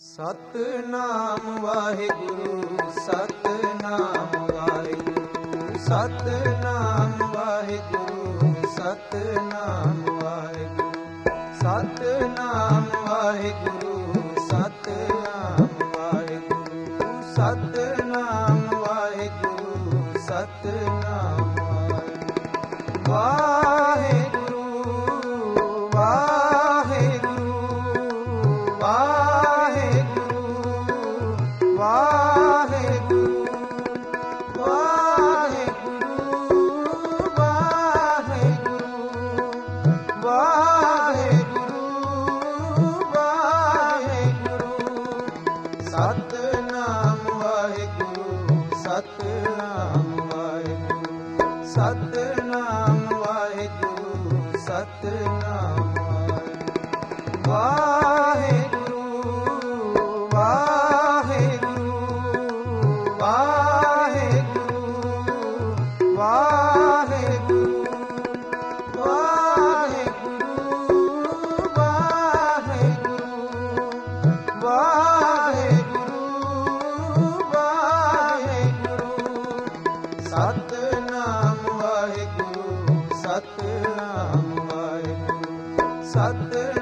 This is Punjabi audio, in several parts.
ਸਤਨਾਮ ਵਾਹਿਗੁਰੂ ਸਤਨਾਮ ਵਾਹਿਗੁਰੂ ਸਤਨਾਮ ਵਾਹਿਗੁਰੂ ਸਤਨਾਮ ਵਾਹਿਗੁਰੂ ਸਤਨਾਮ ਵਾਹਿਗੁਰੂ ਸਤਨਾਮ ਵਾਹਿਗੁਰੂ ਸਤਨਾਮ ਵਾਹਿਗੁਰੂ ਸਤਨਾਮ ਵਾਹਿਗੁਰੂ। ਸਤਨਾਮ ਵਾਹਿਗੁਰੂ ਸਤਨਾਮ ਵਾਹਿਗੁਰੂ ਸਤ ਸਤ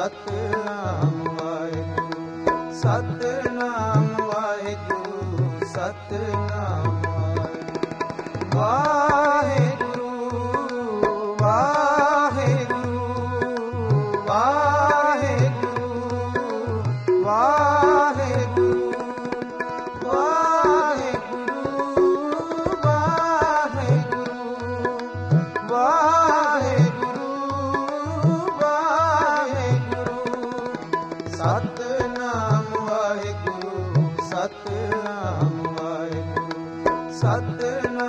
ਸਤਨਾਮ ਵਾਹਿਗੁਰੂ ਸਤਨਾਮ ਸਤਿ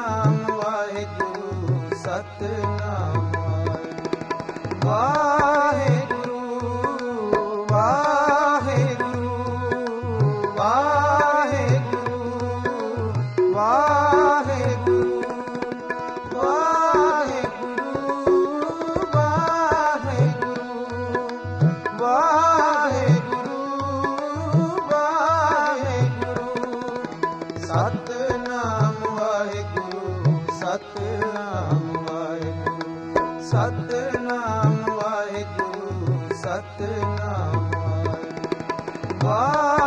ਸਤਨਾਮ ਵਾਹਿਗੁਰੂ ਸਤਨਾਮ ਵਾਹਿਗੁਰੂ।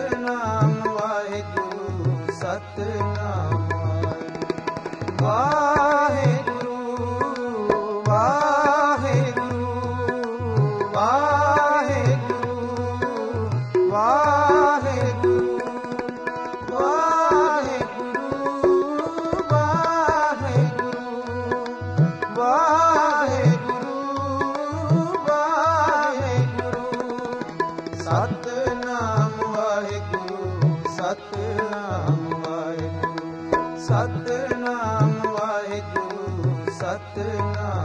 ਸਤਨਾਮ ਵਾਹਿਗੁਰੂ ਸਤਨਾਮ। ਸਤਨਾਮ।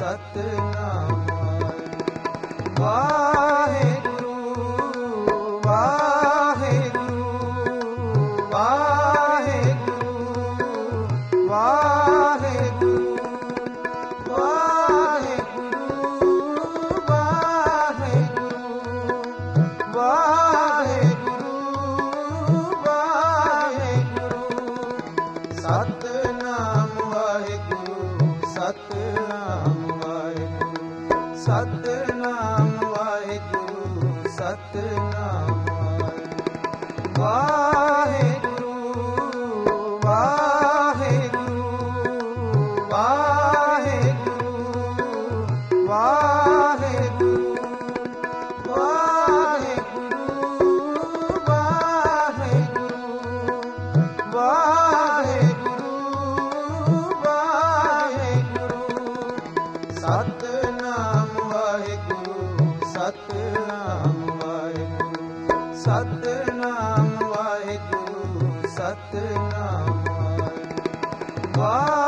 ਸਤਨਾਮ। ਵਾਹਿਗੁਰੂ ਵਾਹਿਗੁਰੂ ਵਾਹਿਗੁਰੂ ਵਾਹਿਗੁਰੂ ਵਾਹਿਗੁਰੂ ਵਾਹਿਗੁਰੂ ਵਾਹਿਗੁਰੂ। ਵਾਹਿਗੁਰੂ ਸਤ ਸਤਨਾਮ ਵਾਹਿਗੁਰੂ ਸਤਨਾਮ ਵਾਹਿਗੁਰੂ ਸਤਨਾਮ ਵਾਹਿਗੁਰੂ ਸਤਨਾਮ ਵਾਹਿਗੁਰੂ।